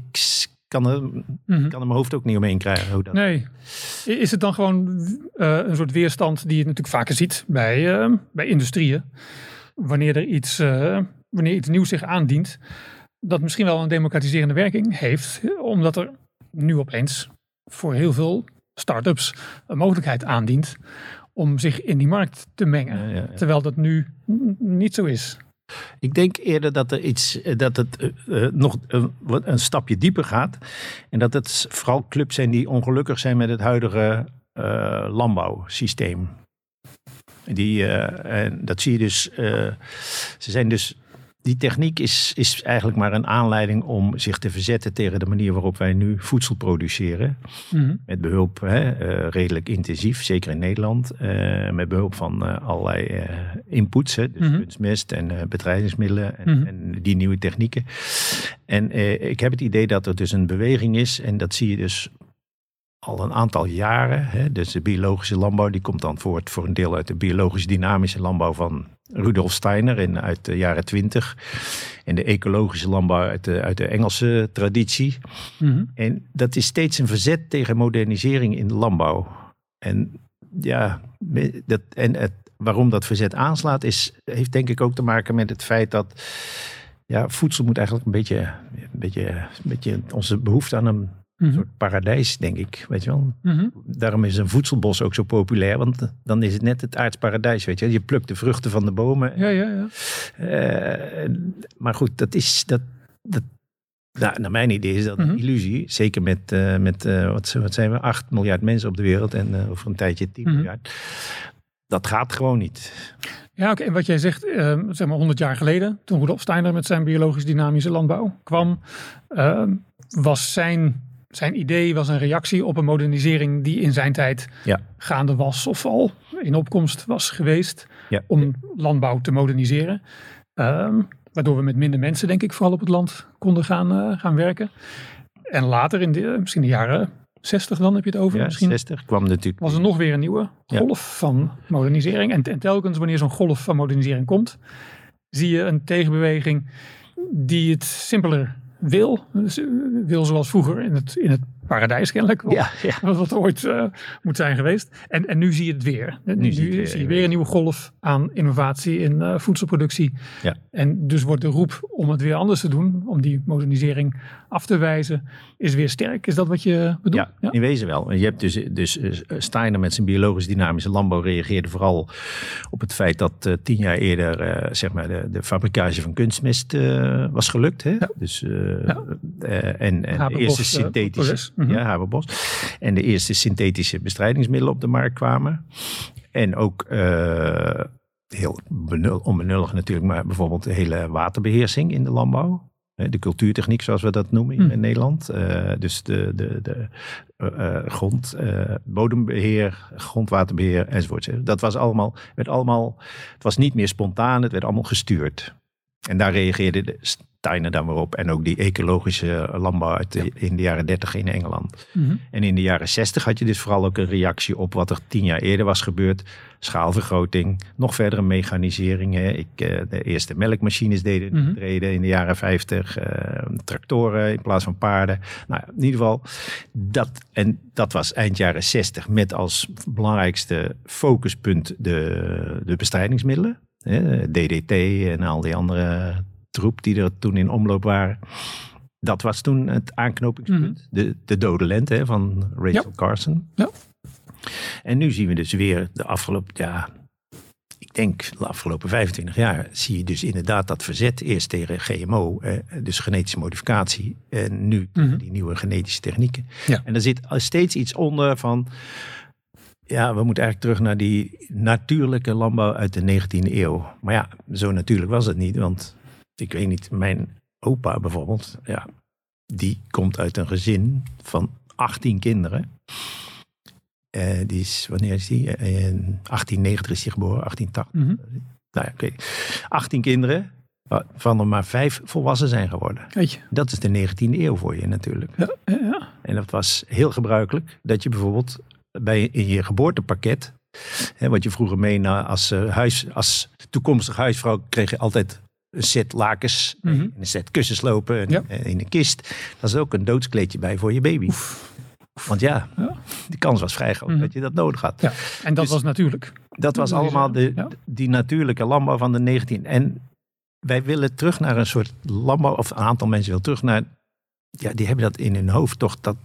kan er, mm kan er mijn hoofd ook niet omheen krijgen. Hoe dat... Nee. Is het dan gewoon uh, een soort weerstand die je natuurlijk vaker ziet bij, uh, bij industrieën? Wanneer er iets, uh, wanneer iets nieuws zich aandient, dat misschien wel een democratiserende werking heeft, omdat er nu opeens voor heel veel start-ups een mogelijkheid aandient om zich in die markt te mengen. Ja, ja, ja. Terwijl dat nu niet zo is. Ik denk eerder dat er iets, eh, dat het uh, nog een, een, stapje dieper gaat. En dat het vooral clubs zijn die ongelukkig zijn met het huidige landbouwsysteem. Die, en dat zie je dus. ze zijn dus die techniek is, is eigenlijk maar een aanleiding om zich te verzetten tegen de manier waarop wij nu voedsel produceren. Mhm. Met behulp, hè, uh, redelijk intensief, zeker in Nederland, uh, met behulp van uh, allerlei inputs, hè, dus mm kunstmest en bedrijvingsmiddelen en, mhm. en, die nieuwe technieken. En ik heb het idee dat er dus een beweging is en dat zie je dus al een aantal jaren. Hè, dus de biologische landbouw die komt dan voort voor een deel uit de biologisch dynamische landbouw van Rudolf Steiner in, uit de jaren twintig. En de ecologische landbouw uit de, uit de Engelse traditie. Mhm. En dat is steeds een verzet tegen modernisering in de landbouw. En ja, dat, en het, waarom dat verzet aanslaat, is, heeft denk ik ook te maken met het feit dat ja, voedsel moet eigenlijk een beetje, een beetje, een beetje onze behoefte aan een een mhm. soort paradijs, denk ik. Weet je wel? Mhm. Daarom is een voedselbos ook zo populair, want dan is het net het aardsparadijs. Weet je, je plukt de vruchten van de bomen. Ja, ja, ja. Uh, maar goed, dat is. Dat, dat, nou, naar mijn idee is dat een mhm. illusie. Zeker met, uh, met uh, wat, wat, zijn we, 8 miljard mensen op de wereld en over een tijdje 10 miljard. Dat gaat gewoon niet. Ja, oké. En wat jij zegt, ehm, zeg maar 100 jaar geleden, toen Rudolf Steiner met zijn biologisch dynamische landbouw kwam, ehm, was zijn zijn idee was een reactie op een modernisering die in zijn tijd ja. gaande was of al in opkomst was geweest om landbouw te moderniseren. Ehm, waardoor we met minder mensen, denk ik, vooral op het land konden gaan, uh, gaan werken. En later, in de, misschien de jaren 60 dan heb je het over. Ja, misschien 60 kwam natuurlijk. Was er nog weer een nieuwe golf van modernisering. En, en telkens wanneer zo'n golf van modernisering komt, zie je een tegenbeweging die het simpeler wil. Wil zoals vroeger in het, in het paradijs kennelijk. Ja, ja. Wat ooit uh, moet zijn geweest. En, en nu zie je het weer. Nu, nu zie, je, weer, een nieuwe golf aan innovatie in uh, voedselproductie. Ja. En dus wordt de roep om het weer anders te doen, om die modernisering af te wijzen, is weer sterk. Is dat wat je bedoelt? Ja, in wezen wel. Je hebt dus, dus uh, Steiner met zijn biologisch dynamische landbouw reageerde vooral op het feit dat tien jaar eerder zeg maar de, de fabrikage van kunstmest was gelukt. Hè? Dus, en, en de eerste synthetische mm ja, Haberbos. En de eerste synthetische bestrijdingsmiddelen op de markt kwamen. En ook uh, heel benul, onbenullig natuurlijk, maar bijvoorbeeld de hele waterbeheersing in de landbouw. De cultuurtechniek, zoals we dat noemen in Nederland. dus de, de, de grond, bodembeheer, grondwaterbeheer enzovoort. Dat was allemaal, werd allemaal, het was niet meer spontaan, het werd allemaal gestuurd. En daar reageerde Steiner dan weer op. En ook die ecologische landbouw uit in de jaren 30 in Engeland. Mhm. En in de jaren 60 had je dus vooral ook een reactie op wat er tien jaar eerder was gebeurd. Schaalvergroting, nog verdere mechanisering. Hè. Ik, eh, de eerste melkmachines deden mm -hmm. in de jaren 50. Eh, tractoren in plaats van paarden. Nou, in ieder geval, dat, en dat was eind jaren 60 met als belangrijkste focuspunt de, de bestrijdingsmiddelen. DDT en al die andere troep die er toen in omloop waren. Dat was toen het aanknopingspunt. Mhm. de, de dode lente van Rachel Carson. Ja. En nu zien we dus weer de afgelopen, ja, ik denk de afgelopen 25 jaar zie je dus inderdaad dat verzet. Eerst tegen GMO, eh, dus genetische modificatie. En nu mm die nieuwe genetische technieken. Ja. En er zit steeds iets onder van ja, we moeten eigenlijk terug naar die natuurlijke landbouw uit de 19e eeuw. Maar ja, zo natuurlijk was het niet. Want ik weet niet, mijn opa bijvoorbeeld, ja, die komt uit een gezin van 18 kinderen. Uh, die is, wanneer is die? Uh, in 1890 is hij geboren, 1880. Mm -hmm. Nou ja, oké. 18 kinderen, van er maar vijf volwassen zijn geworden. Dat is de 19e eeuw voor je natuurlijk. Ja, ja. En dat was heel gebruikelijk dat je bijvoorbeeld bij, in je geboortepakket. Hè, wat je vroeger mee als, uh, huis, als toekomstig huisvrouw kreeg je altijd een set lakens, mm een set kussenslopen en, in een kist. Daar is ook een doodskleedje bij voor je baby. Want ja, ja, de kans was vrij groot mhm. dat je dat nodig had. Ja. En dat dus was natuurlijk. Dat was allemaal de, die natuurlijke landbouw van de 19. En wij willen terug naar een soort landbouw, of een aantal mensen willen terug naar. Ja, die hebben dat in hun hoofd toch, dat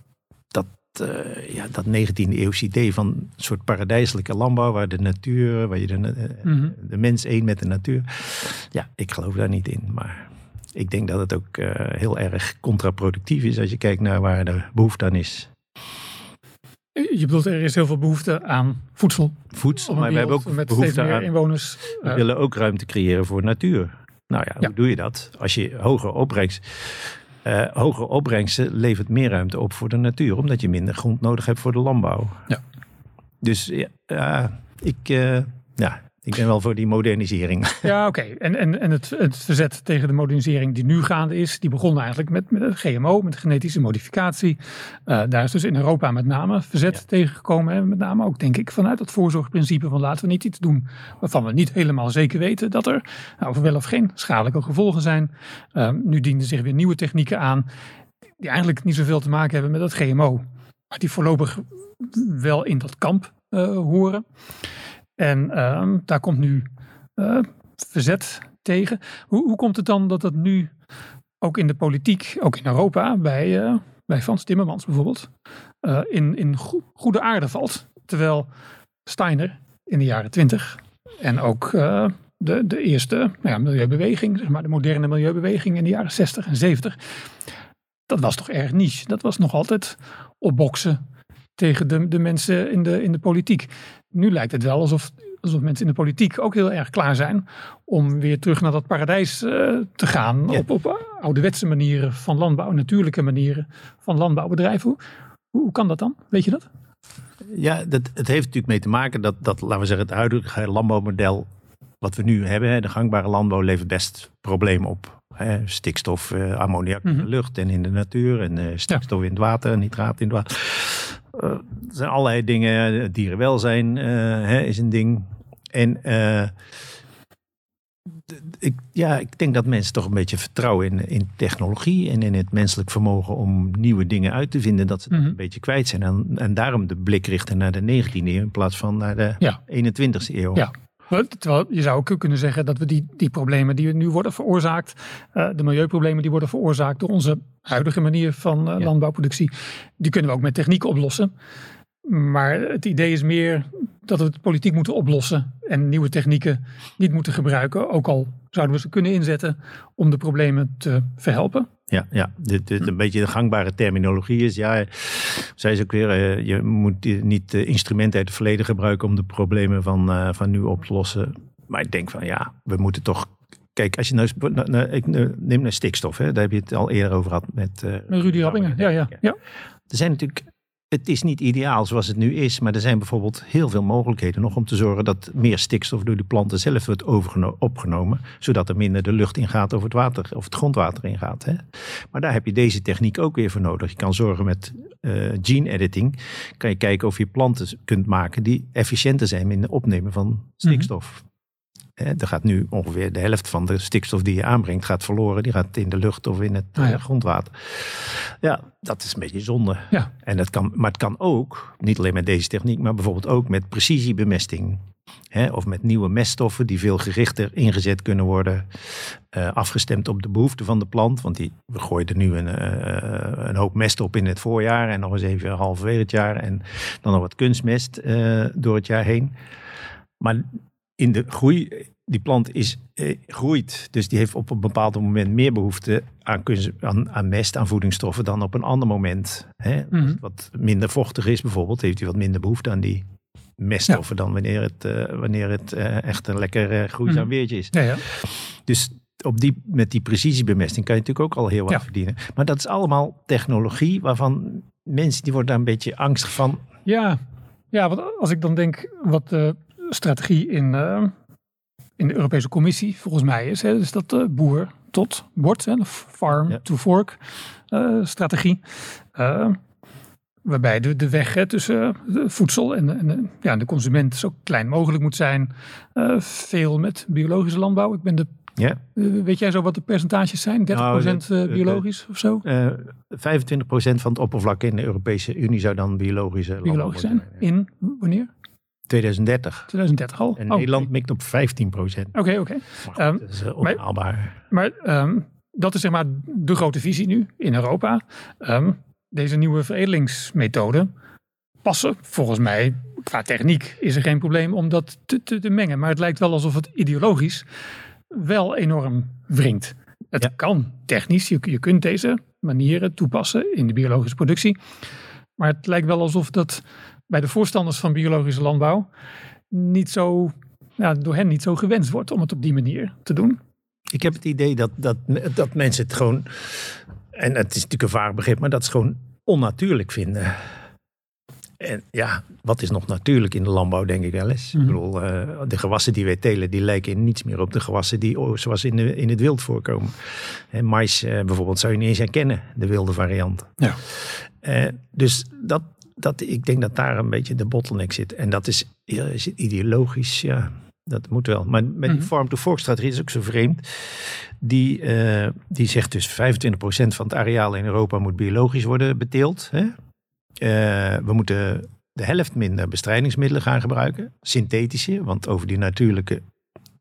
uh, ja, dat 19e eeuwse idee van een soort paradijselijke landbouw, waar de natuur, waar je de, eh, mhm. de mens één met de natuur. Ja, ik geloof daar niet in. Maar ik denk dat het ook uh, heel erg contraproductief is als je kijkt naar waar de behoefte aan is. Je bedoelt, er is heel veel behoefte aan voedsel. Voedsel, maar we hebben ook met behoefte aan inwoners. We willen ook ruimte creëren voor natuur. Nou ja, hoe doe je dat? Als je hoger opbrengt uh, hogere opbrengsten levert meer ruimte op voor de natuur, omdat je minder grond nodig hebt voor de landbouw. Ja. Dus ja, ik, uh, ja, ik ben wel voor die modernisering. Ja, oké. En, en, en het, het verzet tegen de modernisering die nu gaande is, die begon eigenlijk met, met het GMO, met genetische modificatie. Uh, daar is dus in Europa met name verzet ja. tegengekomen. En met name ook, denk ik, vanuit het voorzorgprincipe van laten we niet iets doen waarvan we niet helemaal zeker weten dat er nou, wel of geen schadelijke gevolgen zijn. Uh, nu dienen zich weer nieuwe technieken aan die eigenlijk niet zoveel te maken hebben met het GMO. Maar die voorlopig wel in dat kamp uh, horen. En ehm, daar komt nu uh, verzet tegen. Hoe, hoe komt het dan dat dat nu ook in de politiek, ook in Europa, bij, uh, bij Frans Timmermans bijvoorbeeld, uh, in, in goede aarde valt? Terwijl Steiner in de jaren twintig en ook de, de eerste nou ja, milieubeweging, zeg maar de moderne milieubeweging in de jaren 60 en 70, dat was toch erg niche. Dat was nog altijd opboksen tegen de, de mensen in de, in de politiek. Nu lijkt het wel alsof, alsof mensen in de politiek ook heel erg klaar zijn om weer terug naar dat paradijs uh, te gaan. Op, op ouderwetse manieren van landbouw, natuurlijke manieren van landbouwbedrijven. Hoe, hoe kan dat dan? Weet je dat? Ja, dat, het heeft natuurlijk mee te maken dat, dat, laten we zeggen, het huidige landbouwmodel wat we nu hebben, de gangbare landbouw, levert best problemen op. Stikstof, uh, ammoniak in de mhm. lucht en in de natuur en stikstof in het water, nitraat in het water. Uh, er zijn allerlei dingen. Dierenwelzijn uh, hè, is een ding. En uh, ik, ja, ik denk dat mensen toch een beetje vertrouwen in, in technologie en in het menselijk vermogen om nieuwe dingen uit te vinden, dat ze mhm. een beetje kwijt zijn. En, en daarom de blik richten naar de 19e eeuw in plaats van naar de ja. 21e eeuw. Ja, Terwijl je zou ook kunnen zeggen dat we die, die problemen die nu worden veroorzaakt, uh, de milieuproblemen die worden veroorzaakt door onze huidige manier van uh, landbouwproductie, die kunnen we ook met techniek oplossen. Maar het idee is meer dat we het politiek moeten oplossen en nieuwe technieken niet moeten gebruiken. Ook al zouden we ze kunnen inzetten om de problemen te verhelpen. Ja, ja. De, de, een beetje de gangbare terminologie is, ja, zij ze ook weer, uh, je moet niet instrumenten uit het verleden gebruiken om de problemen van, uh, van nu op te lossen. Maar ik denk van ja, we moeten toch kijk, als je nou, nou, nou ik neem naar stikstof, hè, daar heb je het al eerder over gehad met, uh, met Rudy Rabbingen. Ja, ja, ja. Er zijn natuurlijk het is niet ideaal zoals het nu is, maar er zijn bijvoorbeeld heel veel mogelijkheden nog om te zorgen dat meer stikstof door de planten zelf wordt opgenomen, zodat er minder de lucht ingaat of het water of het grondwater ingaat. Hè. Maar daar heb je deze techniek ook weer voor nodig. Je kan zorgen met uh, gene editing, kan je kijken of je planten kunt maken die efficiënter zijn in het opnemen van stikstof. Er gaat nu ongeveer de helft van de stikstof die je aanbrengt, gaat verloren. Die gaat in de lucht of in het ah, eh, grondwater. Ja, dat is een beetje zonde. Ja. En dat kan, maar het kan ook, niet alleen met deze techniek, maar bijvoorbeeld ook met precisiebemesting. Hè, of met nieuwe meststoffen die veel gerichter ingezet kunnen worden. Uh, afgestemd op de behoeften van de plant. Want die, we gooien er nu een, uh, een hoop mest op in het voorjaar. En nog eens even halverwege het jaar. En dan nog wat kunstmest uh, door het jaar heen. Maar in de groei, die plant is, eh, groeit. Dus die heeft op een bepaald moment meer behoefte aan, aan, aan mest, aan voedingsstoffen dan op een ander moment. Hè? Mhm. Wat minder vochtig is bijvoorbeeld, heeft hij wat minder behoefte aan die meststoffen dan wanneer het, uh, wanneer het uh, echt een lekker uh, groeizaam mm. weertje is. Ja, ja. Dus op die, met die precisiebemesting kan je natuurlijk ook al heel wat verdienen. Maar dat is allemaal technologie waarvan mensen die worden daar een beetje angstig van. Ja, ja want als ik dan denk wat strategie in, uh, in de Europese Commissie, volgens mij is. Hè, dat uh, boer tot bord, hè, de farm to fork uh, strategie. waarbij de, de weg hè, tussen voedsel en, en de, ja, de consument zo klein mogelijk moet zijn. veel met biologische landbouw. Ik ben de ja. weet jij zo wat de percentages zijn? 30% nou, biologisch of zo? Uh, 25% van het oppervlak in de Europese Unie zou dan biologische biologisch zijn. In wanneer? 2030. 2030 al? En oh, Nederland mikt op 15 procent. Oké, oké. Ehm, dat is onhaalbaar. Maar, ehm, dat is zeg maar de grote visie nu in Europa. Um, deze nieuwe veredelingsmethoden passen volgens mij qua techniek is er geen probleem om dat te, te, te mengen. Maar het lijkt wel alsof het ideologisch wel enorm wringt. Het kan technisch, je, je kunt deze manieren toepassen in de biologische productie. Maar het lijkt wel alsof dat bij de voorstanders van biologische landbouw niet zo, ja, door hen niet zo gewenst wordt om het op die manier te doen. Ik heb het idee dat, dat, dat mensen het gewoon, en het is natuurlijk een vaag begrip, maar dat ze gewoon onnatuurlijk vinden. En ja, wat is nog natuurlijk in de landbouw, denk ik wel eens. Ik mhm. bedoel, uh, de gewassen die wij telen, die lijken niets meer op de gewassen die oh, zoals in, de, in het wild voorkomen. En mais uh, bijvoorbeeld zou je niet eens herkennen, de wilde variant. Ja. Uh, dus dat, dat, ik denk dat daar een beetje de bottleneck zit. En dat is, is ideologisch, ja, dat moet wel. Maar met die mhm. farm-to-fork-strategie is ook zo vreemd. Die, uh, die zegt dus 25% van het areaal in Europa moet biologisch worden beteeld. Hè? Uh, we moeten de helft minder bestrijdingsmiddelen gaan gebruiken. Synthetische, want over die natuurlijke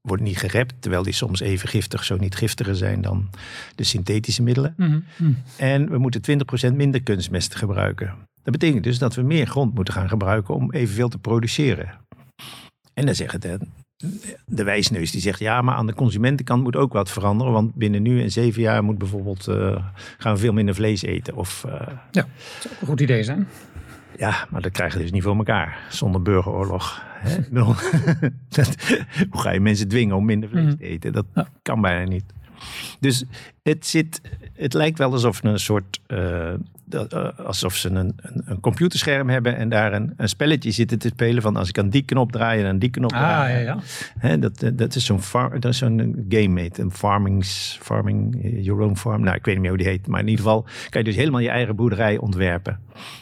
wordt niet gerept. Terwijl die soms even giftig, zo niet giftiger zijn dan de synthetische middelen. Mhm. Mhm. En we moeten 20% minder kunstmest gebruiken. Dat betekent dus dat we meer grond moeten gaan gebruiken om evenveel te produceren. En dan zegt de, de wijsneus die zegt ja, maar aan de consumentenkant moet ook wat veranderen. Want binnen nu en zeven jaar moet bijvoorbeeld uh, gaan we veel minder vlees eten. Of, uh, ja, dat zou ook een goed idee zijn. Ja, maar dat krijgen we dus niet voor elkaar zonder burgeroorlog. Hè? hoe ga je mensen dwingen om minder vlees mhm. te eten? Dat kan bijna niet. Dus het, zit, het lijkt wel alsof een soort uh, uh, alsof ze een, een, een, computerscherm hebben en daar een, een, spelletje zitten te spelen van als ik aan die knop draai en aan die knop ah, draai. Ja, ja. Hè, dat, dat is zo'n zo'n game mate, een farmings, farming, eh, your own farm. Nou, ik weet niet meer hoe die heet, maar in ieder geval kan je dus helemaal je eigen boerderij ontwerpen.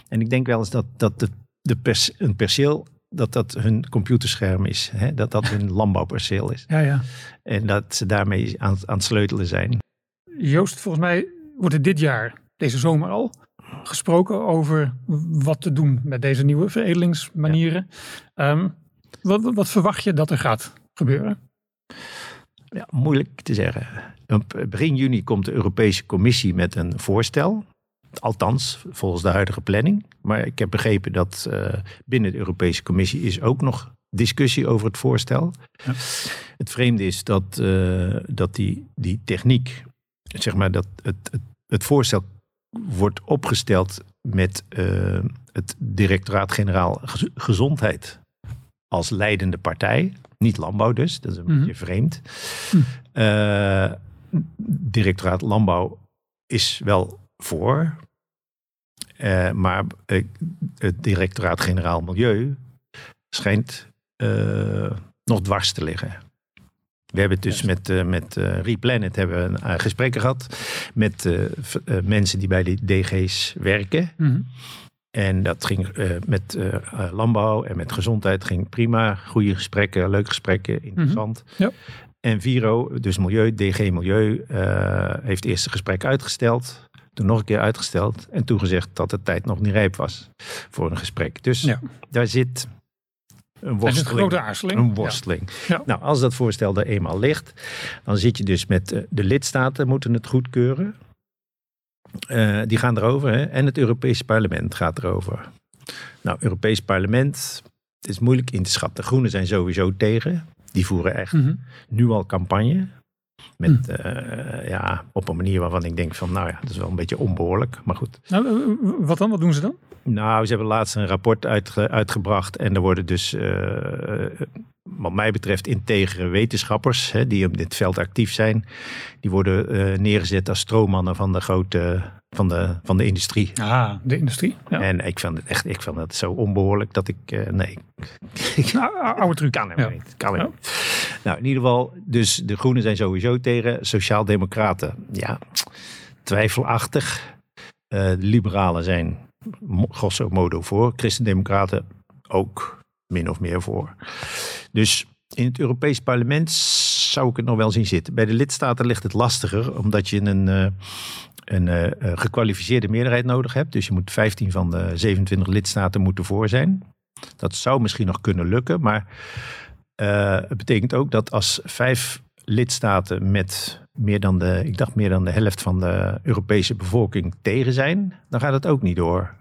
En ik denk wel eens dat, dat de, de pers, een perceel dat dat hun computerscherm is. Hè? Dat dat hun landbouwperceel is. Ja, ja. En dat ze daarmee aan, aan het sleutelen zijn. Joost, volgens mij wordt het dit jaar, deze zomer al, gesproken over wat te doen met deze nieuwe veredelingsmanieren. Ehm, wat, wat, verwacht je dat er gaat gebeuren? Ja, moeilijk te zeggen. Begin juni komt de Europese Commissie met een voorstel. Althans, volgens de huidige planning. Maar ik heb begrepen dat uh, binnen de Europese Commissie is ook nog discussie over het voorstel. Ja. Het vreemde is dat, uh, dat die, die techniek, zeg maar, dat het, het, het voorstel wordt opgesteld met uh, het Directoraat-Generaal Gezondheid als leidende partij. Niet landbouw dus, dat is een Mhm. beetje vreemd. Hm. Eh, directoraat Landbouw is wel voor. Eh, maar het directoraat-generaal Milieu schijnt eh, nog dwars te liggen. We hebben dus met, eh met Replanet hebben we gesprekken gehad met mensen die bij die DG's werken. Mhm. En dat ging met landbouw en met gezondheid ging prima. Goede gesprekken, leuke gesprekken, interessant. Ja. En Viro, dus Milieu, DG Milieu, eh, heeft het eerste gesprek uitgesteld. Toen nog een keer uitgesteld. En toen gezegd dat de tijd nog niet rijp was voor een gesprek. Dus Ja. daar zit een een worsteling. grote aarzeling. Een worsteling. Ja. Nou, als dat voorstel er eenmaal ligt, dan zit je dus met eh, de lidstaten moeten het goedkeuren. Eh, die gaan erover hè? en het Europese parlement gaat erover. Nou, Europees parlement, het is moeilijk in te schatten. De Groenen zijn sowieso tegen. Die voeren echt. Mhm. nu al campagne. Met, eh, ja, op een manier waarvan ik denk van, nou ja, dat is wel een beetje onbehoorlijk. Maar goed. Nou, eh, wat dan? Wat doen ze dan? Nou, ze hebben laatst een rapport uitge- uitgebracht. En er worden dus, eh, wat mij betreft, integere wetenschappers hè, die op dit veld actief zijn. Die worden eh, neergezet als stroommannen van de grote, van de, van de industrie. Ah, de industrie. Ja. En ik vind het echt, ik vind het zo onbehoorlijk dat ik, eh, nee, ik Nou, ou- oude truc. kan helemaal Ja. niet. Kan Ja. helemaal niet. Nou, in ieder geval, dus de Groenen zijn sowieso tegen. Sociaaldemocraten, ja, twijfelachtig. Eh, de Liberalen zijn grosso modo voor. Christendemocraten ook min of meer voor. Dus in het Europees parlement zou ik het nog wel zien zitten. Bij de lidstaten ligt het lastiger, omdat je een, eh, een eh, gekwalificeerde meerderheid nodig hebt. Dus je moet 15 van de 27 lidstaten moeten voor zijn. Dat zou misschien nog kunnen lukken, maar eh, het betekent ook dat als vijf lidstaten met meer dan de, ik dacht meer dan de helft van de Europese bevolking tegen zijn, dan gaat het ook niet door.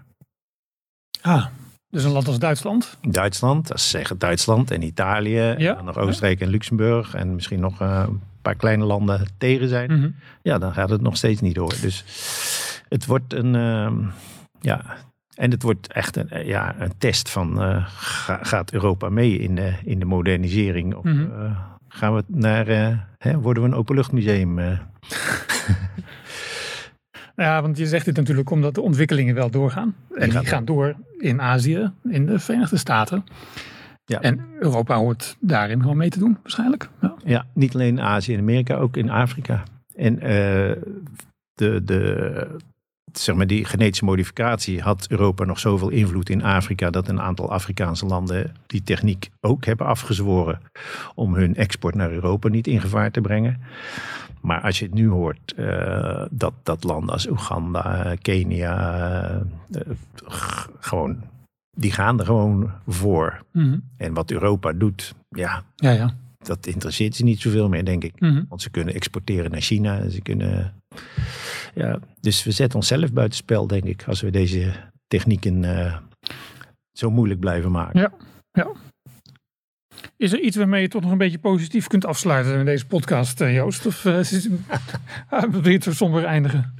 Ah, dus een land als Duitsland. Duitsland, dat is zeggen Duitsland en Italië, Ja. en nog Oostenrijk en Luxemburg en misschien nog eh, een paar kleine landen tegen zijn. Mhm. Ja, dan gaat het nog steeds niet door. Dus het wordt een, ehm, ja, en het wordt echt een, eh, ja, een test van, eh, ga- gaat Europa mee in de, in de modernisering? Of Mhm. gaan we naar, hè, worden we een openluchtmuseum? Ja, want je zegt dit natuurlijk omdat de ontwikkelingen wel doorgaan. En die gaan door in Azië, in de Verenigde Staten. Ja. En Europa hoort daarin gewoon mee te doen, waarschijnlijk. Ja. Ja, niet alleen in Azië en Amerika, ook in Afrika. En eh, de, de, zeg maar die genetische modificatie had Europa nog zoveel invloed in Afrika dat een aantal Afrikaanse landen die techniek ook hebben afgezworen om hun export naar Europa niet in gevaar te brengen. Maar als je het nu hoort, eh, dat, dat landen als Oeganda, Kenia, eh, gewoon, die gaan er gewoon voor. Mhm. En wat Europa doet, ja, ja, ja. dat interesseert ze niet zoveel meer, denk ik. Mhm. Want ze kunnen exporteren naar China. Ze kunnen, ja, dus we zetten onszelf buitenspel, denk ik, als we deze technieken eh, zo moeilijk blijven maken. Ja. Is er iets waarmee je toch nog een beetje positief kunt afsluiten in deze podcast, eh, Joost? Of uh, wil je het somber eindigen?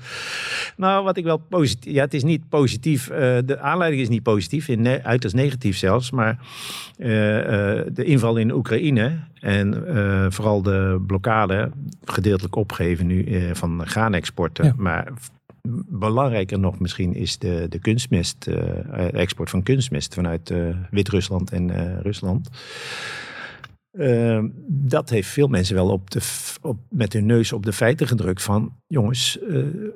Nou, wat ik wel positief. Ja, het is niet positief. eh, de aanleiding is niet positief, in ne uiterst negatief zelfs. Maar de inval in Oekraïne en vooral de blokkade, gedeeltelijk opgeven nu van graanexporten. Ja. Maar belangrijker nog misschien is de, de kunstmest, eh, export van kunstmest vanuit eh, Wit-Rusland en Rusland. Eh, dat heeft veel mensen wel op de, op, met hun neus op de feiten gedrukt van jongens,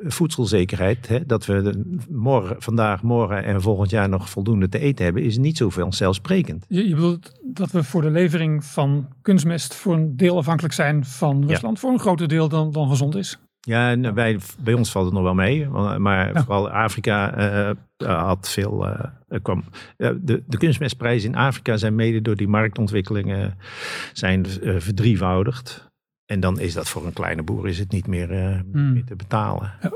voedselzekerheid, hè, dat we de- morgen, vandaag, morgen en volgend jaar nog voldoende te eten hebben, is niet zoveel vanzelfsprekend. Je, je bedoelt dat we voor de levering van kunstmest voor een deel afhankelijk zijn van Rusland. Voor een groter deel dan, dan gezond is. Ja, en wij, bij ons valt het nog wel mee. Maar Ja. vooral Afrika eh, eh, had veel. er kwam, de, de kunstmestprijzen in Afrika zijn mede door die marktontwikkelingen zijn, verdrievoudigd. En dan is dat voor een kleine boer is het niet meer, Hmm. meer te betalen. Ja.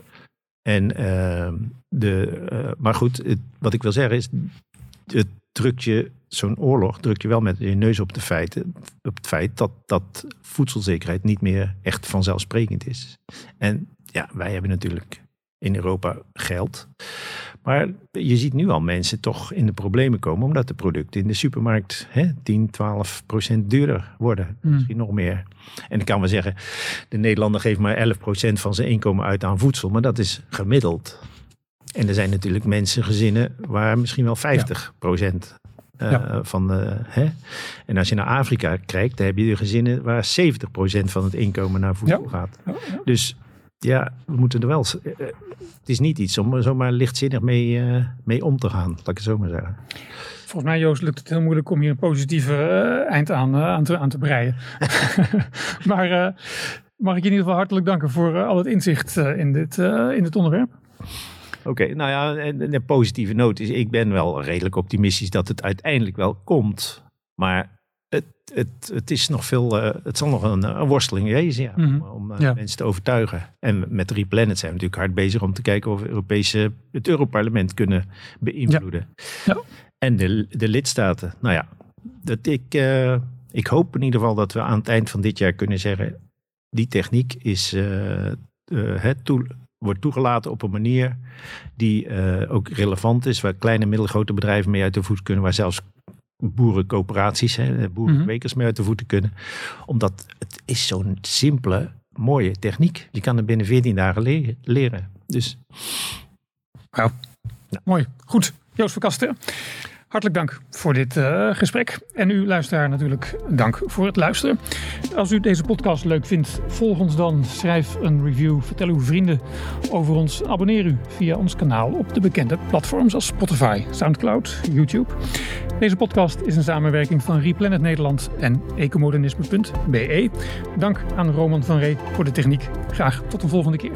En, de, maar goed, het- wat ik wil zeggen is, het drukt je, zo'n oorlog drukt je wel met je neus op, de feiten, op het feit dat, dat voedselzekerheid niet meer echt vanzelfsprekend is. En ja, wij hebben natuurlijk in Europa geld. Maar je ziet nu al mensen toch in de problemen komen, omdat de producten in de supermarkt hè, 10, 12 procent duurder worden. Hmm. Misschien nog meer. En ik kan wel zeggen, de Nederlander geeft maar 11 procent van zijn inkomen uit aan voedsel, maar dat is gemiddeld. En er zijn natuurlijk mensen, gezinnen, waar misschien wel 50 procent eh, Ja. van de. Hè? En als je naar Afrika kijkt, dan heb je de gezinnen waar 70 procent van het inkomen naar voedsel Ja. gaat. Ja. Dus ja, we moeten er wel. eh, eh, Het is niet iets om er zomaar lichtzinnig mee, eh, mee om te gaan, laat ik het zo maar zeggen. Volgens mij, Joost, lukt het heel moeilijk om hier een positieve eh, eind aan, eh, aan, te, aan te breien. maar eh, mag ik je in ieder geval hartelijk danken voor eh, al het inzicht eh, in, dit, eh, in dit onderwerp. Oké, nou ja, en een positieve noot is, ik ben wel redelijk optimistisch dat het uiteindelijk wel komt. Maar het, het, het is nog veel, eh, het zal nog een, een worsteling wezen ja, Mhm. om, om eh, Ja. mensen te overtuigen. En met Replanet zijn we natuurlijk hard bezig om te kijken of we Europese, het Europarlement kunnen beïnvloeden. Ja. En de, de lidstaten, nou ja, dat ik, eh, ik hoop in ieder geval dat we aan het eind van dit jaar kunnen zeggen, die techniek is, eh, eh, het toe, wordt toegelaten op een manier die eh, ook relevant is, waar kleine en middelgrote bedrijven mee uit de voet kunnen, waar zelfs boerencoöperaties, hè, boerenkwekers mee uit de voeten kunnen. Omdat het is zo'n simpele, mooie techniek. Je kan het binnen 14 dagen le- leren. Dus Mooi. Goed. Joost van Kasten. Hartelijk dank voor dit eh, gesprek. En u luisteraar natuurlijk dank voor het luisteren. Als u deze podcast leuk vindt, volg ons dan. Schrijf een review. Vertel uw vrienden over ons. Abonneer u via ons kanaal op de bekende platforms als Spotify, Soundcloud, YouTube. Deze podcast is een samenwerking van Replanet Nederland en ecomodernisme.be. Dank aan Roman van Ree voor de techniek. Graag tot de volgende keer.